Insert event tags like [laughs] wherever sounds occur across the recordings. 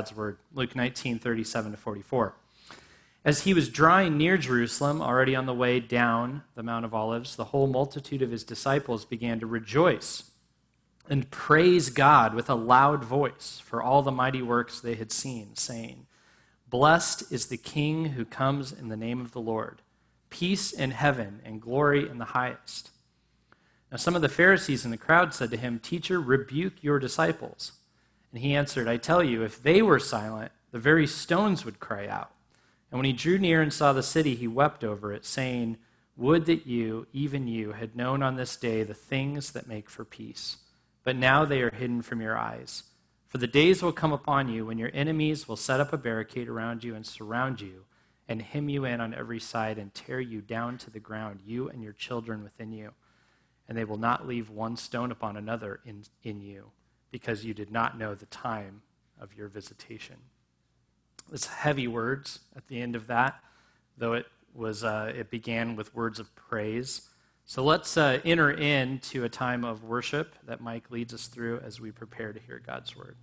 God's word. Luke 19, 37 to 44. As he was drawing near Jerusalem, already on the way down the Mount of Olives, the whole multitude of his disciples began to rejoice and praise God with a loud voice for all the mighty works they had seen, saying, Blessed is the King who comes in the name of the Lord. Peace in heaven and glory in the highest. Now, some of the Pharisees in the crowd said to him, Teacher, rebuke your disciples. And he answered, I tell you, if they were silent, the very stones would cry out. And when he drew near and saw the city, he wept over it, saying, Would that you, even you, had known on this day the things that make for peace. But now they are hidden from your eyes. For the days will come upon you when your enemies will set up a barricade around you and surround you, and hem you in on every side and tear you down to the ground, you and your children within you. And they will not leave one stone upon another in, in you because you did not know the time of your visitation. It's heavy words at the end of that, though it was uh, it began with words of praise. So let's uh, enter into a time of worship that Mike leads us through as we prepare to hear God's word.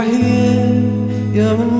Silence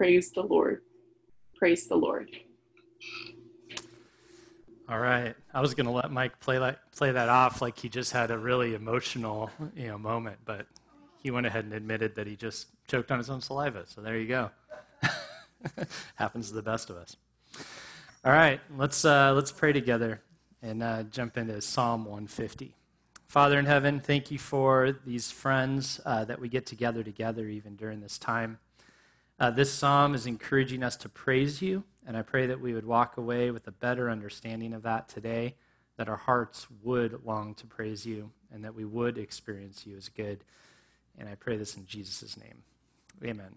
praise the Lord. Praise the Lord. All right. I was going to let Mike play that, play that off like he just had a really emotional you know, moment, but he went ahead and admitted that he just choked on his own saliva. So there you go. [laughs] Happens to the best of us. All right, let's, uh, let's pray together and uh, jump into Psalm 150. Father in heaven, thank you for these friends uh, that we get together together even during this time. Uh, this psalm is encouraging us to praise you, and I pray that we would walk away with a better understanding of that today, that our hearts would long to praise you, and that we would experience you as good. And I pray this in Jesus' name. Amen.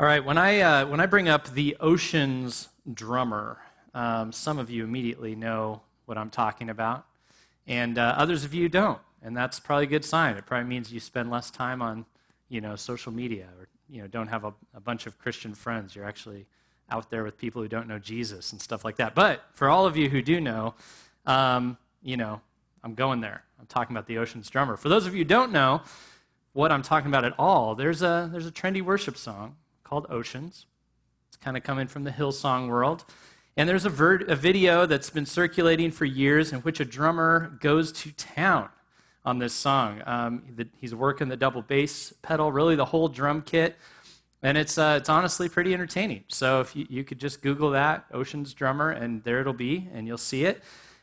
All right, when I, uh, when I bring up the Oceans drummer, um, some of you immediately know what I'm talking about, and uh, others of you don't. And that's probably a good sign. It probably means you spend less time on you know, social media or you know, don't have a, a bunch of Christian friends. You're actually out there with people who don't know Jesus and stuff like that. But for all of you who do know, um, you know, I'm going there. I'm talking about the Oceans drummer. For those of you who don't know what I'm talking about at all, there's a, there's a trendy worship song called Oceans. It's kind of coming from the Hillsong world. And there's a, ver- a video that's been circulating for years in which a drummer goes to town on this song. Um, the, he's working the double bass pedal, really the whole drum kit. And it's, uh, it's honestly pretty entertaining. So if you, you could just Google that, Oceans Drummer, and there it'll be, and you'll see it.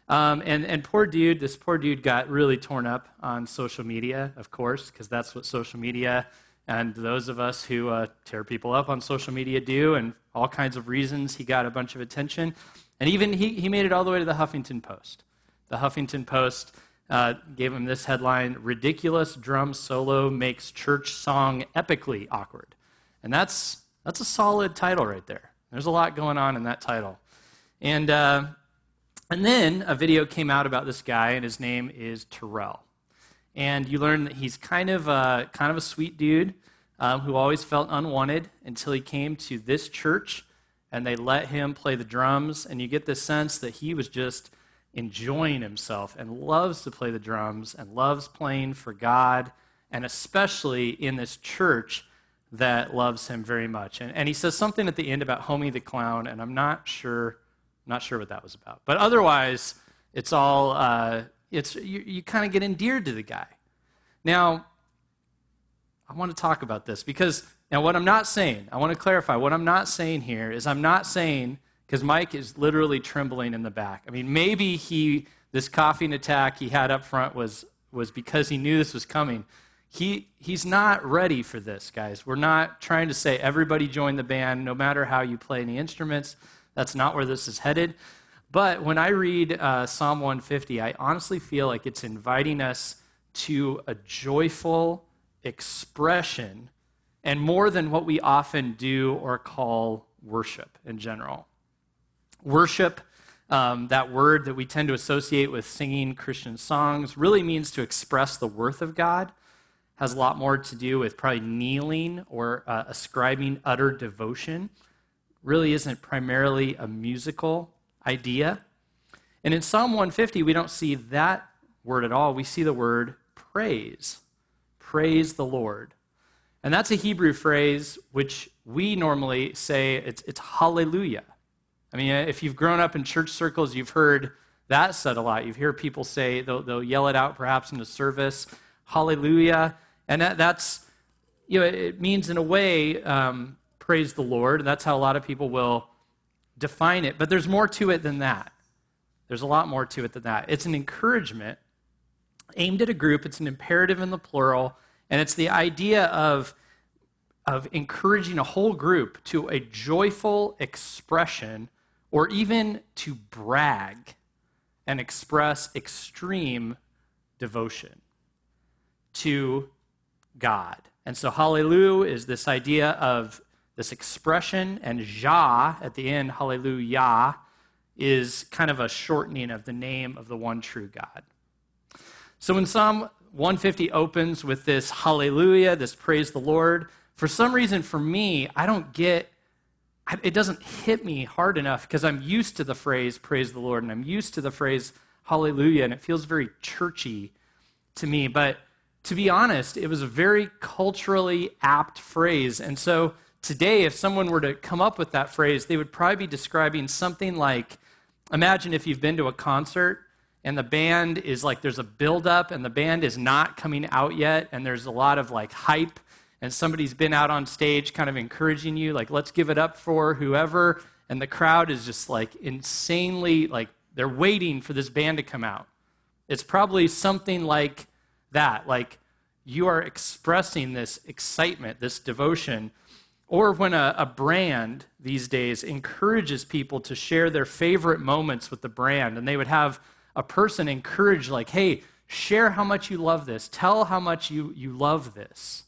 Um, and, and poor dude, this poor dude got really torn up on social media, of course, because that's what social media and those of us who uh, tear people up on social media do, and all kinds of reasons he got a bunch of attention. And even he, he made it all the way to the Huffington Post. The Huffington Post uh, gave him this headline Ridiculous Drum Solo Makes Church Song Epically Awkward. And that's, that's a solid title right there. There's a lot going on in that title. And uh, and then a video came out about this guy, and his name is Terrell. And you learn that he's kind of a, kind of a sweet dude um, who always felt unwanted until he came to this church and they let him play the drums. And you get this sense that he was just enjoying himself and loves to play the drums and loves playing for God, and especially in this church that loves him very much. And, and he says something at the end about Homie the Clown, and I'm not sure not sure what that was about. But otherwise, it's all, uh, it's, you, you kind of get endeared to the guy. Now, I want to talk about this because, now what I'm not saying, I want to clarify, what I'm not saying here is I'm not saying, because Mike is literally trembling in the back. I mean, maybe he, this coughing attack he had up front was, was because he knew this was coming. He, he's not ready for this, guys. We're not trying to say everybody join the band, no matter how you play any instruments. That's not where this is headed. But when I read uh, Psalm 150, I honestly feel like it's inviting us to a joyful expression and more than what we often do or call worship in general. Worship, um, that word that we tend to associate with singing Christian songs, really means to express the worth of God. Has a lot more to do with probably kneeling or uh, ascribing utter devotion really isn't primarily a musical idea. And in Psalm 150, we don't see that word at all. We see the word praise. Praise the Lord. And that's a Hebrew phrase which we normally say it's, it's hallelujah. I mean, if you've grown up in church circles, you've heard that said a lot. You've heard people say, they'll, they'll yell it out perhaps in the service, hallelujah. And that, that's, you know, it means in a way, um, praise the Lord. That's how a lot of people will define it. But there's more to it than that. There's a lot more to it than that. It's an encouragement aimed at a group, it's an imperative in the plural, and it's the idea of, of encouraging a whole group to a joyful expression or even to brag and express extreme devotion to God. And so, hallelujah is this idea of this expression, and Jah at the end, hallelujah, is kind of a shortening of the name of the one true God. So when Psalm 150 opens with this hallelujah, this praise the Lord, for some reason for me, I don't get, it doesn't hit me hard enough because I'm used to the phrase praise the Lord and I'm used to the phrase hallelujah and it feels very churchy to me. But to be honest, it was a very culturally apt phrase. And so today, if someone were to come up with that phrase, they would probably be describing something like imagine if you've been to a concert and the band is like there's a buildup and the band is not coming out yet and there's a lot of like hype and somebody's been out on stage kind of encouraging you like let's give it up for whoever and the crowd is just like insanely like they're waiting for this band to come out it's probably something like that like you are expressing this excitement this devotion or when a, a, brand these days encourages people to share their favorite moments with the brand, and they would have a person encourage, like, hey, share how much you love this, tell how much you, you love this.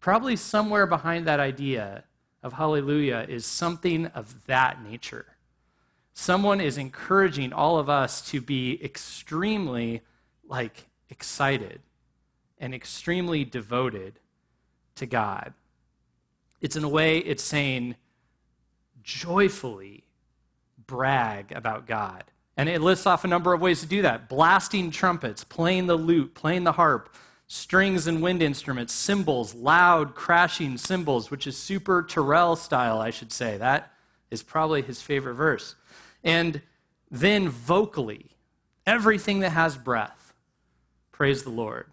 Probably somewhere behind that idea of hallelujah is something of that nature. Someone is encouraging all of us to be extremely, like, excited and extremely devoted to God. It's in a way, it's saying, joyfully brag about God. And it lists off a number of ways to do that blasting trumpets, playing the lute, playing the harp, strings and wind instruments, cymbals, loud crashing cymbals, which is super Terrell style, I should say. That is probably his favorite verse. And then vocally, everything that has breath, praise the Lord.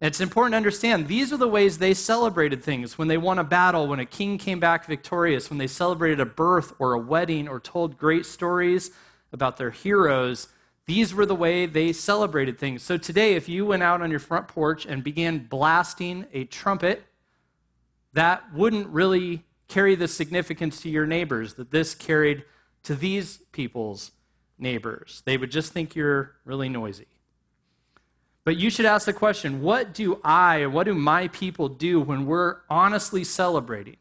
It's important to understand these are the ways they celebrated things when they won a battle, when a king came back victorious, when they celebrated a birth or a wedding or told great stories about their heroes. These were the way they celebrated things. So today, if you went out on your front porch and began blasting a trumpet, that wouldn't really carry the significance to your neighbors that this carried to these people's neighbors. They would just think you're really noisy. But you should ask the question what do I, what do my people do when we're honestly celebrating?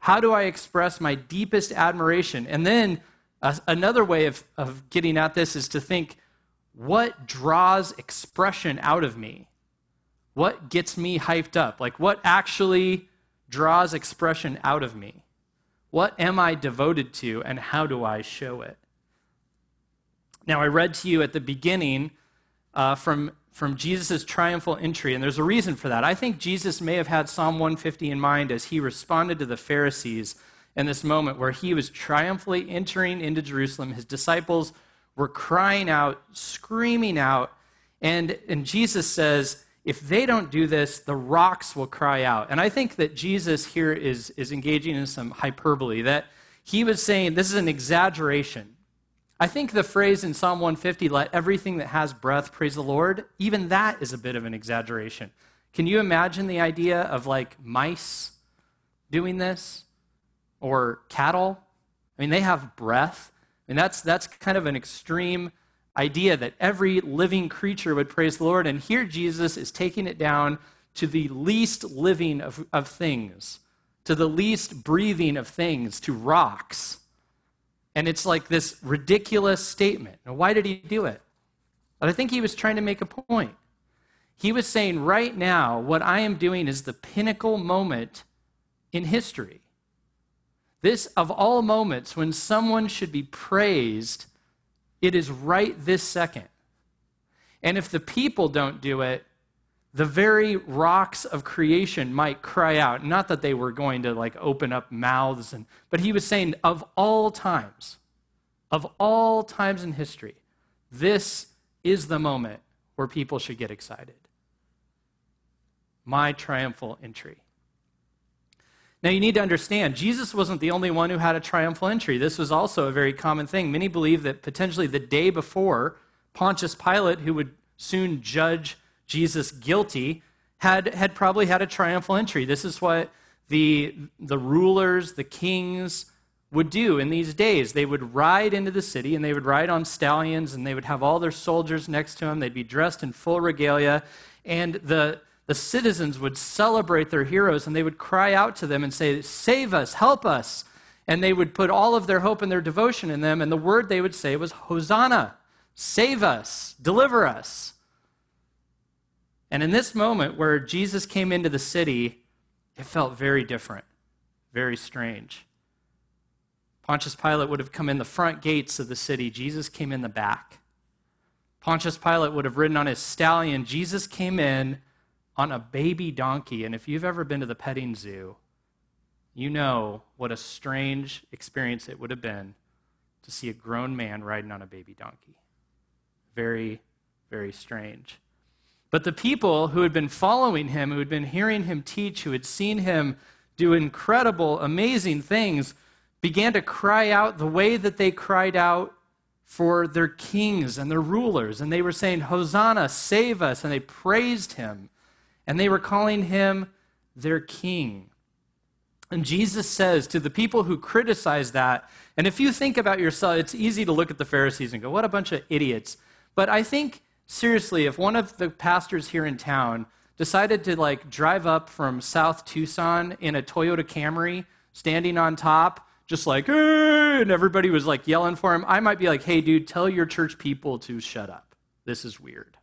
How do I express my deepest admiration? And then another way of, of getting at this is to think what draws expression out of me? What gets me hyped up? Like, what actually draws expression out of me? What am I devoted to, and how do I show it? Now, I read to you at the beginning uh, from from Jesus' triumphal entry, and there's a reason for that. I think Jesus may have had Psalm 150 in mind as he responded to the Pharisees in this moment where he was triumphantly entering into Jerusalem. His disciples were crying out, screaming out, and, and Jesus says, if they don't do this, the rocks will cry out. And I think that Jesus here is, is engaging in some hyperbole, that he was saying this is an exaggeration. I think the phrase in Psalm 150, let everything that has breath praise the Lord, even that is a bit of an exaggeration. Can you imagine the idea of like mice doing this or cattle? I mean, they have breath. And that's, that's kind of an extreme idea that every living creature would praise the Lord. And here Jesus is taking it down to the least living of, of things, to the least breathing of things, to rocks. And it's like this ridiculous statement. Now, why did he do it? But I think he was trying to make a point. He was saying, right now, what I am doing is the pinnacle moment in history. This, of all moments, when someone should be praised, it is right this second. And if the people don't do it, the very rocks of creation might cry out. Not that they were going to like open up mouths, and, but he was saying, of all times, of all times in history, this is the moment where people should get excited. My triumphal entry. Now, you need to understand, Jesus wasn't the only one who had a triumphal entry. This was also a very common thing. Many believe that potentially the day before, Pontius Pilate, who would soon judge Jesus guilty, had, had probably had a triumphal entry. This is what the, the rulers, the kings would do in these days. They would ride into the city and they would ride on stallions and they would have all their soldiers next to them. They'd be dressed in full regalia. And the, the citizens would celebrate their heroes and they would cry out to them and say, Save us, help us. And they would put all of their hope and their devotion in them. And the word they would say was, Hosanna, save us, deliver us. And in this moment where Jesus came into the city, it felt very different, very strange. Pontius Pilate would have come in the front gates of the city. Jesus came in the back. Pontius Pilate would have ridden on his stallion. Jesus came in on a baby donkey. And if you've ever been to the petting zoo, you know what a strange experience it would have been to see a grown man riding on a baby donkey. Very, very strange. But the people who had been following him, who had been hearing him teach, who had seen him do incredible, amazing things, began to cry out the way that they cried out for their kings and their rulers. And they were saying, Hosanna, save us. And they praised him. And they were calling him their king. And Jesus says to the people who criticize that, and if you think about yourself, it's easy to look at the Pharisees and go, what a bunch of idiots. But I think, seriously, if one of the pastors here in town decided to like drive up from South Tucson in a Toyota Camry, standing on top, just like, hey, and everybody was like yelling for him, I might be like, hey, dude, tell your church people to shut up. This is weird.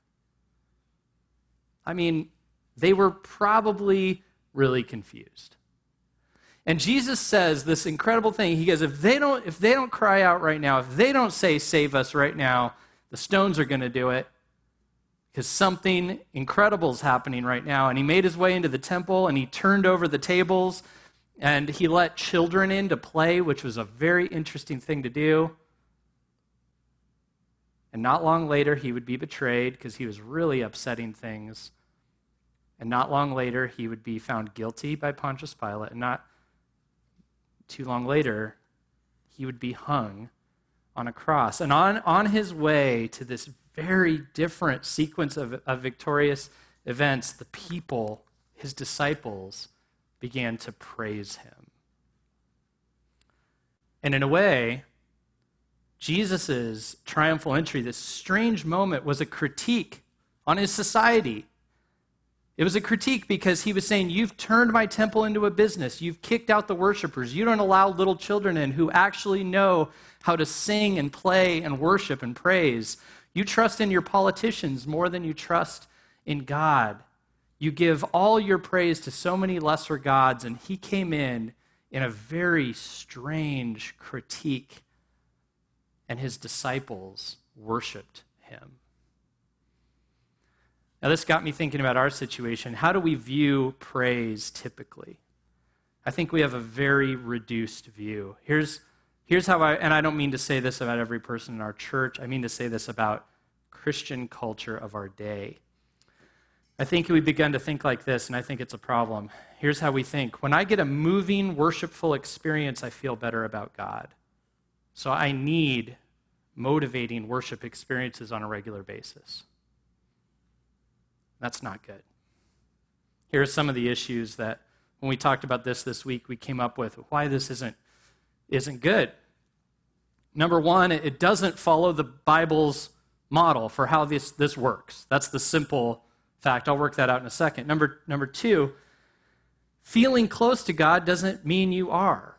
I mean, they were probably really confused. And Jesus says this incredible thing. He goes, if they don't, if they don't cry out right now, if they don't say, save us right now, the stones are going to do it. Because something incredible is happening right now. And he made his way into the temple and he turned over the tables and he let children in to play, which was a very interesting thing to do. And not long later, he would be betrayed because he was really upsetting things. And not long later, he would be found guilty by Pontius Pilate. And not too long later, he would be hung on a cross. And on, on his way to this very different sequence of, of victorious events, the people, his disciples, began to praise him. And in a way, Jesus' triumphal entry, this strange moment, was a critique on his society. It was a critique because he was saying, You've turned my temple into a business. You've kicked out the worshipers. You don't allow little children in who actually know how to sing and play and worship and praise. You trust in your politicians more than you trust in God. You give all your praise to so many lesser gods, and he came in in a very strange critique, and his disciples worshiped him. Now, this got me thinking about our situation. How do we view praise typically? I think we have a very reduced view. Here's, here's how I, and I don't mean to say this about every person in our church, I mean to say this about Christian culture of our day. I think we've begun to think like this, and I think it's a problem. Here's how we think When I get a moving, worshipful experience, I feel better about God. So I need motivating worship experiences on a regular basis. That's not good. Here are some of the issues that, when we talked about this this week, we came up with why this isn't, isn't good. Number one, it doesn't follow the Bible's model for how this, this works. That's the simple fact. I'll work that out in a second. Number, number two, feeling close to God doesn't mean you are.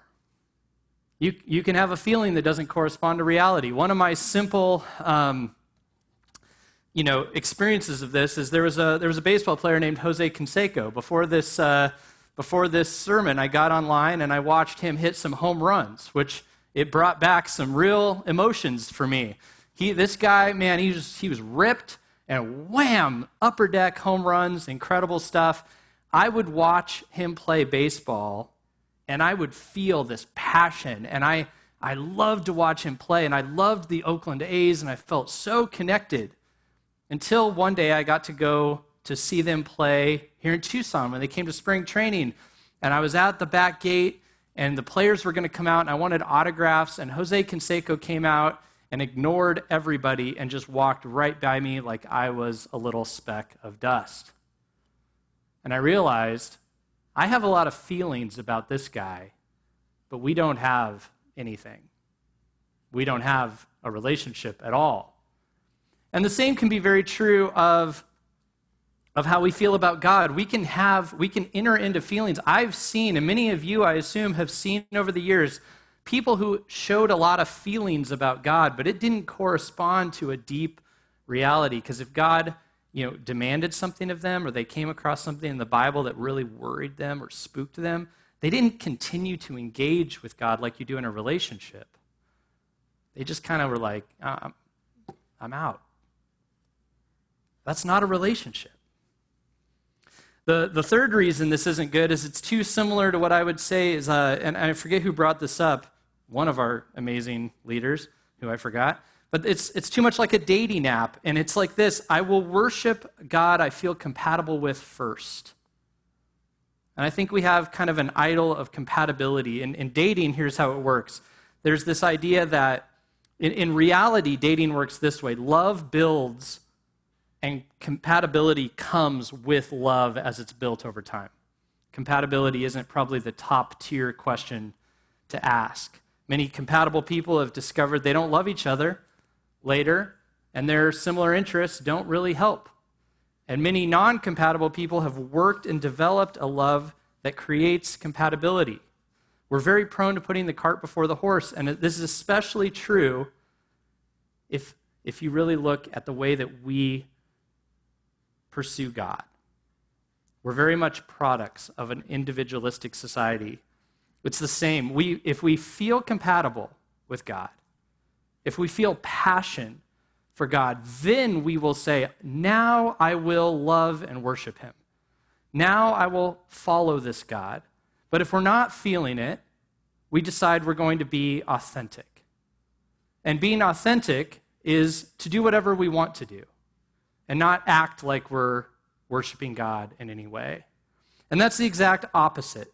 You, you can have a feeling that doesn't correspond to reality. One of my simple um, you know, experiences of this is there was a, there was a baseball player named Jose Canseco. Before this, uh, before this sermon, I got online and I watched him hit some home runs, which it brought back some real emotions for me. He, this guy, man, he was, he was ripped and wham, upper deck home runs, incredible stuff. I would watch him play baseball and I would feel this passion. And I, I loved to watch him play and I loved the Oakland A's and I felt so connected until one day I got to go to see them play here in Tucson when they came to spring training. And I was at the back gate and the players were going to come out and I wanted autographs and Jose Canseco came out and ignored everybody and just walked right by me like I was a little speck of dust. And I realized I have a lot of feelings about this guy, but we don't have anything. We don't have a relationship at all. And the same can be very true of, of how we feel about God. We can have, we can enter into feelings. I've seen, and many of you, I assume, have seen over the years, people who showed a lot of feelings about God, but it didn't correspond to a deep reality. Because if God, you know, demanded something of them, or they came across something in the Bible that really worried them or spooked them, they didn't continue to engage with God like you do in a relationship. They just kind of were like, uh, I'm, I'm out. That's not a relationship. The, the third reason this isn't good is it's too similar to what I would say is, uh, and I forget who brought this up, one of our amazing leaders, who I forgot, but it's, it's too much like a dating app. And it's like this I will worship God I feel compatible with first. And I think we have kind of an idol of compatibility. In, in dating, here's how it works there's this idea that in, in reality, dating works this way love builds, and compatibility comes with love as it's built over time. Compatibility isn't probably the top tier question to ask. Many compatible people have discovered they don't love each other later, and their similar interests don't really help. And many non compatible people have worked and developed a love that creates compatibility. We're very prone to putting the cart before the horse, and this is especially true if, if you really look at the way that we pursue God. We're very much products of an individualistic society it's the same. We, if we feel compatible with God, if we feel passion for God, then we will say, Now I will love and worship Him. Now I will follow this God. But if we're not feeling it, we decide we're going to be authentic. And being authentic is to do whatever we want to do and not act like we're worshiping God in any way. And that's the exact opposite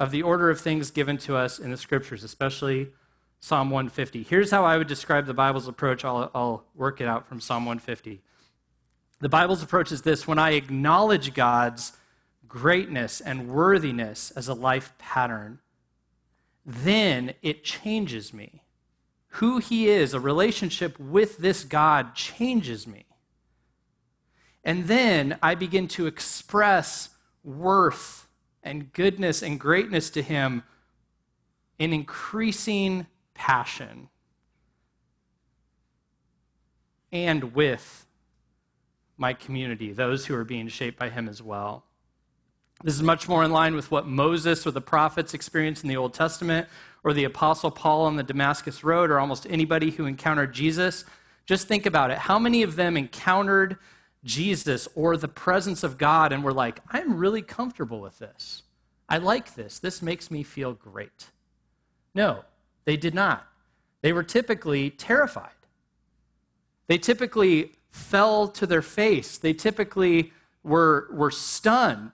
of the order of things given to us in the scriptures, especially Psalm 150. Here's how I would describe the Bible's approach. I'll, I'll work it out from Psalm 150. The Bible's approach is this when I acknowledge God's greatness and worthiness as a life pattern, then it changes me. Who He is, a relationship with this God, changes me. And then I begin to express worth and goodness and greatness to him in increasing passion and with my community, those who are being shaped by him as well. This is much more in line with what Moses or the prophets experienced in the Old Testament, or the Apostle Paul on the Damascus Road, or almost anybody who encountered Jesus. Just think about it. How many of them encountered Jesus or the presence of God and we're like, I'm really comfortable with this. I like this. This makes me feel great. No, they did not. They were typically terrified. They typically fell to their face. They typically were, were stunned.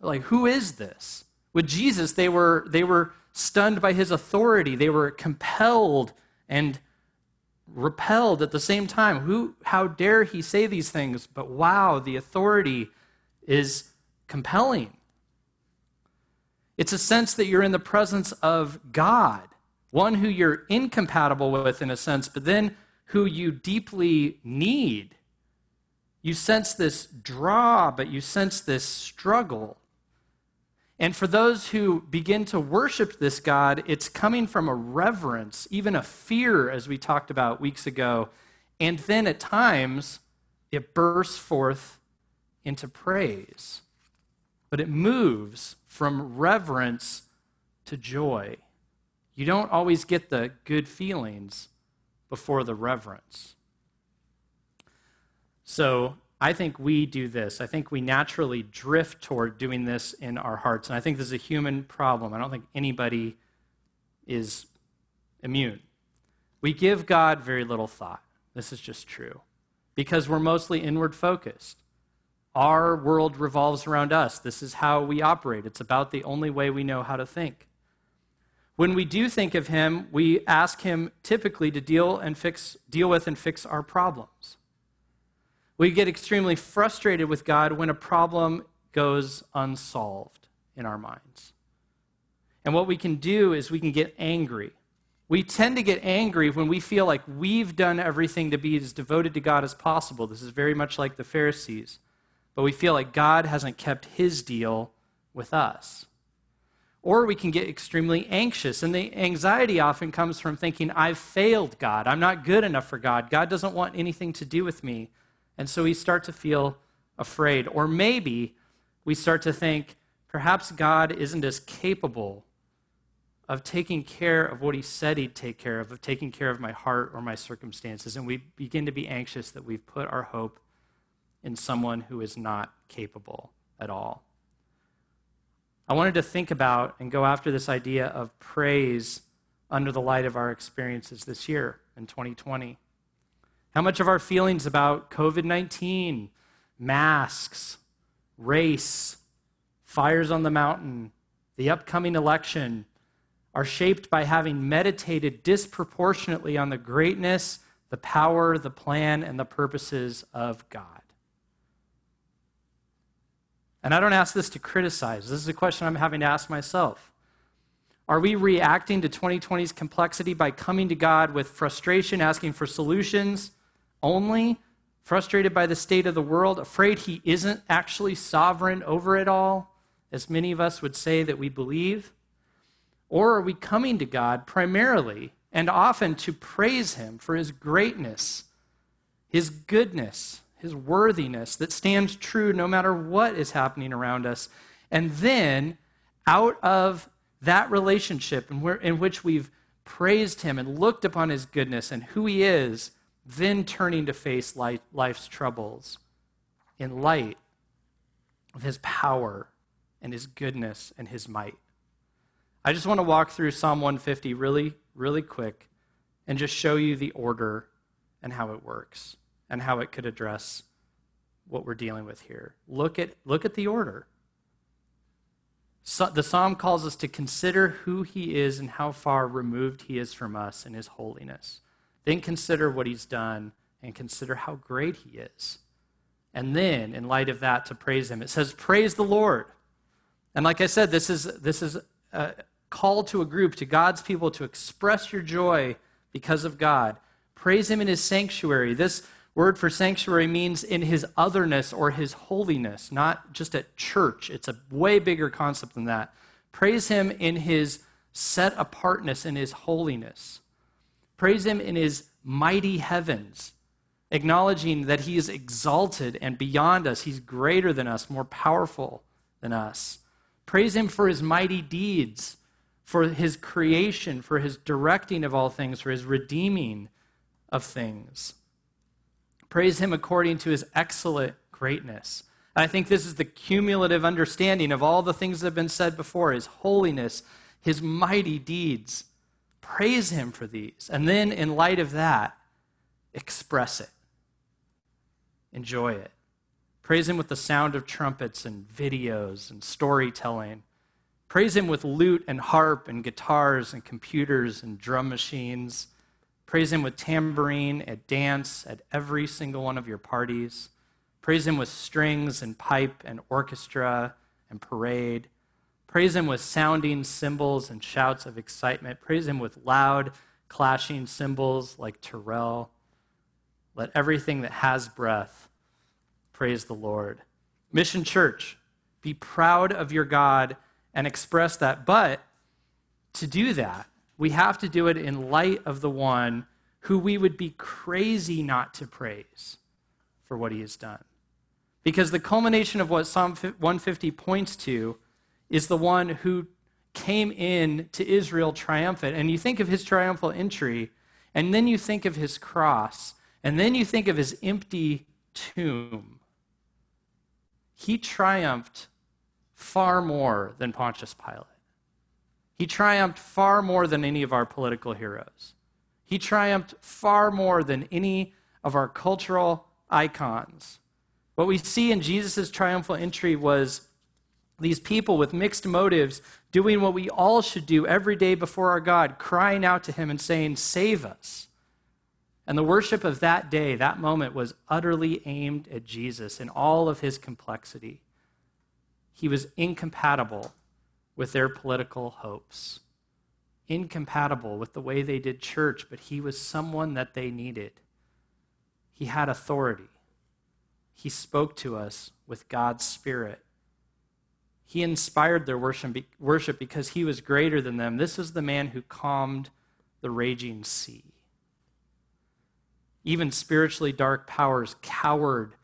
Like, who is this? With Jesus, they were, they were stunned by his authority. They were compelled and repelled at the same time. Who, how dare he say these things? But wow, the authority is compelling. It's a sense that you're in the presence of God, one who you're incompatible with in a sense, but then who you deeply need. You sense this draw, but you sense this struggle. And for those who begin to worship this God, it's coming from a reverence, even a fear, as we talked about weeks ago. And then at times, it bursts forth into praise. But it moves from reverence to joy. You don't always get the good feelings before the reverence. So I think we do this. I think we naturally drift toward doing this in our hearts. And I think this is a human problem. I don't think anybody is immune. We give God very little thought. This is just true because we're mostly inward focused. Our world revolves around us. This is how we operate. It's about the only way we know how to think. When we do think of him, we ask him typically to deal and fix deal with and fix our problems. We get extremely frustrated with God when a problem goes unsolved in our minds. And what we can do is we can get angry. We tend to get angry when we feel like we've done everything to be as devoted to God as possible. This is very much like the Pharisees. But we feel like God hasn't kept his deal with us. Or we can get extremely anxious. And the anxiety often comes from thinking, I've failed God. I'm not good enough for God. God doesn't want anything to do with me. And so we start to feel afraid. Or maybe we start to think, perhaps God isn't as capable of taking care of what he said he'd take care of, of taking care of my heart or my circumstances. And we begin to be anxious that we've put our hope in someone who is not capable at all. I wanted to think about and go after this idea of praise under the light of our experiences this year in 2020. How much of our feelings about COVID 19, masks, race, fires on the mountain, the upcoming election are shaped by having meditated disproportionately on the greatness, the power, the plan, and the purposes of God? And I don't ask this to criticize. This is a question I'm having to ask myself. Are we reacting to 2020's complexity by coming to God with frustration, asking for solutions only? Frustrated by the state of the world, afraid He isn't actually sovereign over it all, as many of us would say that we believe? Or are we coming to God primarily and often to praise Him for His greatness, His goodness, his worthiness that stands true no matter what is happening around us. And then, out of that relationship in, where, in which we've praised him and looked upon his goodness and who he is, then turning to face life, life's troubles in light of his power and his goodness and his might. I just want to walk through Psalm 150 really, really quick and just show you the order and how it works and how it could address what we're dealing with here. Look at, look at the order. So, the psalm calls us to consider who he is and how far removed he is from us in his holiness. Then consider what he's done and consider how great he is. And then, in light of that, to praise him. It says, Praise the Lord. And like I said, this is, this is a call to a group, to God's people, to express your joy because of God. Praise him in his sanctuary. This word for sanctuary means in his otherness or his holiness, not just at church. It's a way bigger concept than that. Praise him in his set apartness in his holiness. Praise him in his mighty heavens, acknowledging that he is exalted and beyond us. He's greater than us, more powerful than us. Praise him for his mighty deeds, for his creation, for his directing of all things, for his redeeming of things. Praise him according to his excellent greatness. I think this is the cumulative understanding of all the things that have been said before his holiness, his mighty deeds. Praise him for these. And then, in light of that, express it, enjoy it. Praise him with the sound of trumpets and videos and storytelling. Praise him with lute and harp and guitars and computers and drum machines. Praise Him with tambourine at dance at every single one of your parties. Praise Him with strings and pipe and orchestra and parade. Praise Him with sounding cymbals and shouts of excitement. Praise Him with loud, clashing cymbals like Terrell. Let everything that has breath praise the Lord. Mission Church, be proud of your God and express that. But to do that, we have to do it in light of the one who we would be crazy not to praise for what he has done. Because the culmination of what Psalm 150 points to is the one who came in to Israel triumphant. And you think of his triumphal entry, and then you think of his cross, and then you think of his empty tomb. He triumphed far more than Pontius Pilate. He triumphed far more than any of our political heroes. He triumphed far more than any of our cultural icons. What we see in Jesus' triumphal entry was these people with mixed motives doing what we all should do every day before our God, crying out to Him and saying, Save us. And the worship of that day, that moment, was utterly aimed at Jesus in all of his complexity. He was incompatible with their political hopes, incompatible with the way they did church, but he was someone that they needed. He had authority. He spoke to us with God's Spirit. He inspired their worship because he was greater than them. This is the man who calmed the raging sea. Even spiritually dark powers cowered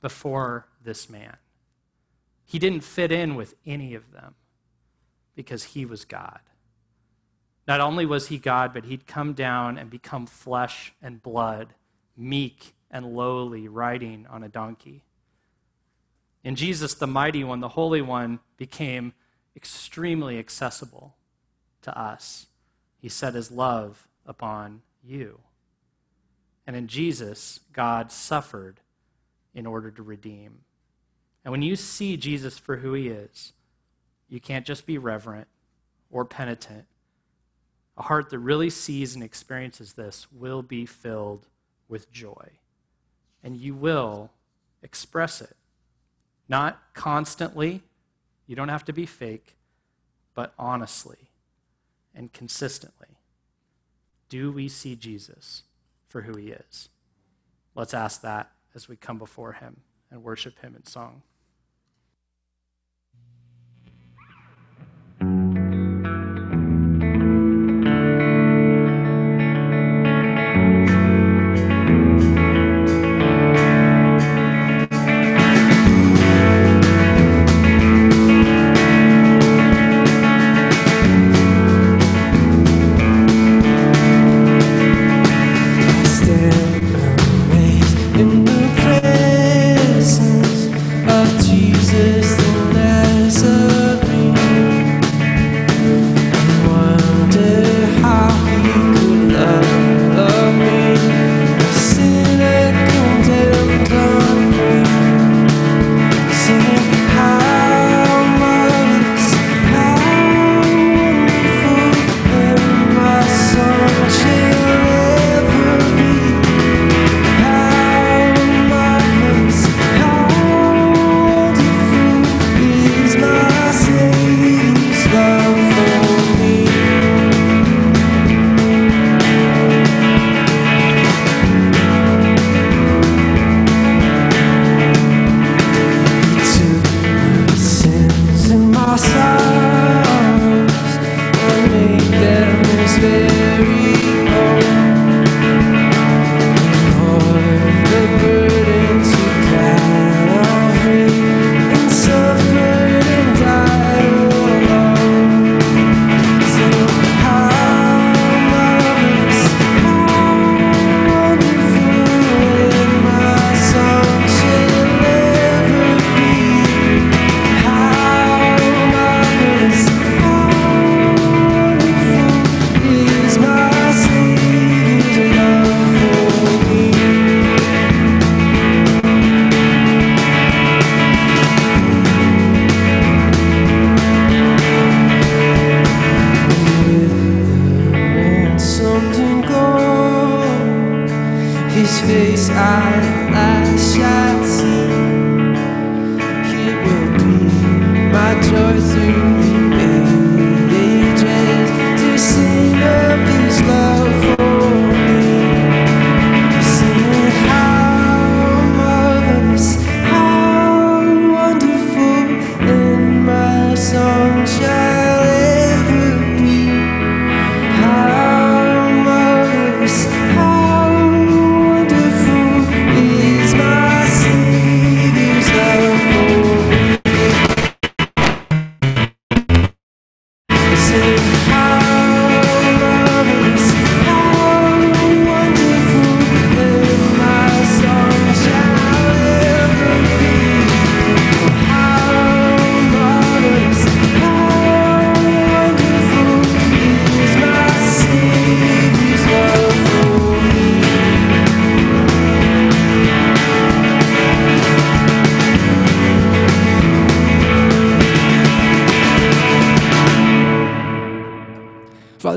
before this man. He didn't fit in with any of them because he was God. Not only was he God, but he'd come down and become flesh and blood, meek and lowly, riding on a donkey. In Jesus, the mighty one, the holy one, became extremely accessible to us. He set his love upon you. And in Jesus, God suffered in order to redeem. And when you see Jesus for who he is, you can't just be reverent or penitent. A heart that really sees and experiences this will be filled with joy. And you will express it. Not constantly, you don't have to be fake, but honestly and consistently. Do we see Jesus? for who he is. Let's ask that as we come before him and worship him in song.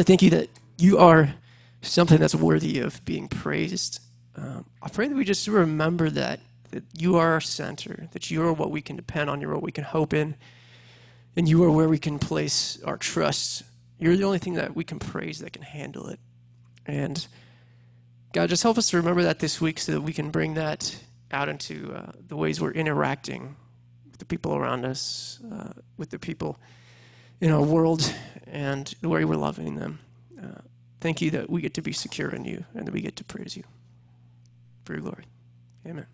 Thank you that you are something that's worthy of being praised. Um, I pray that we just remember that, that you are our center, that you are what we can depend on, you're what we can hope in. And you are where we can place our trust. You're the only thing that we can praise that can handle it. And God, just help us to remember that this week so that we can bring that out into uh, the ways we're interacting with the people around us, uh, with the people in our world, and the way we're loving them. Uh, thank you that we get to be secure in you and that we get to praise you for your glory. Amen.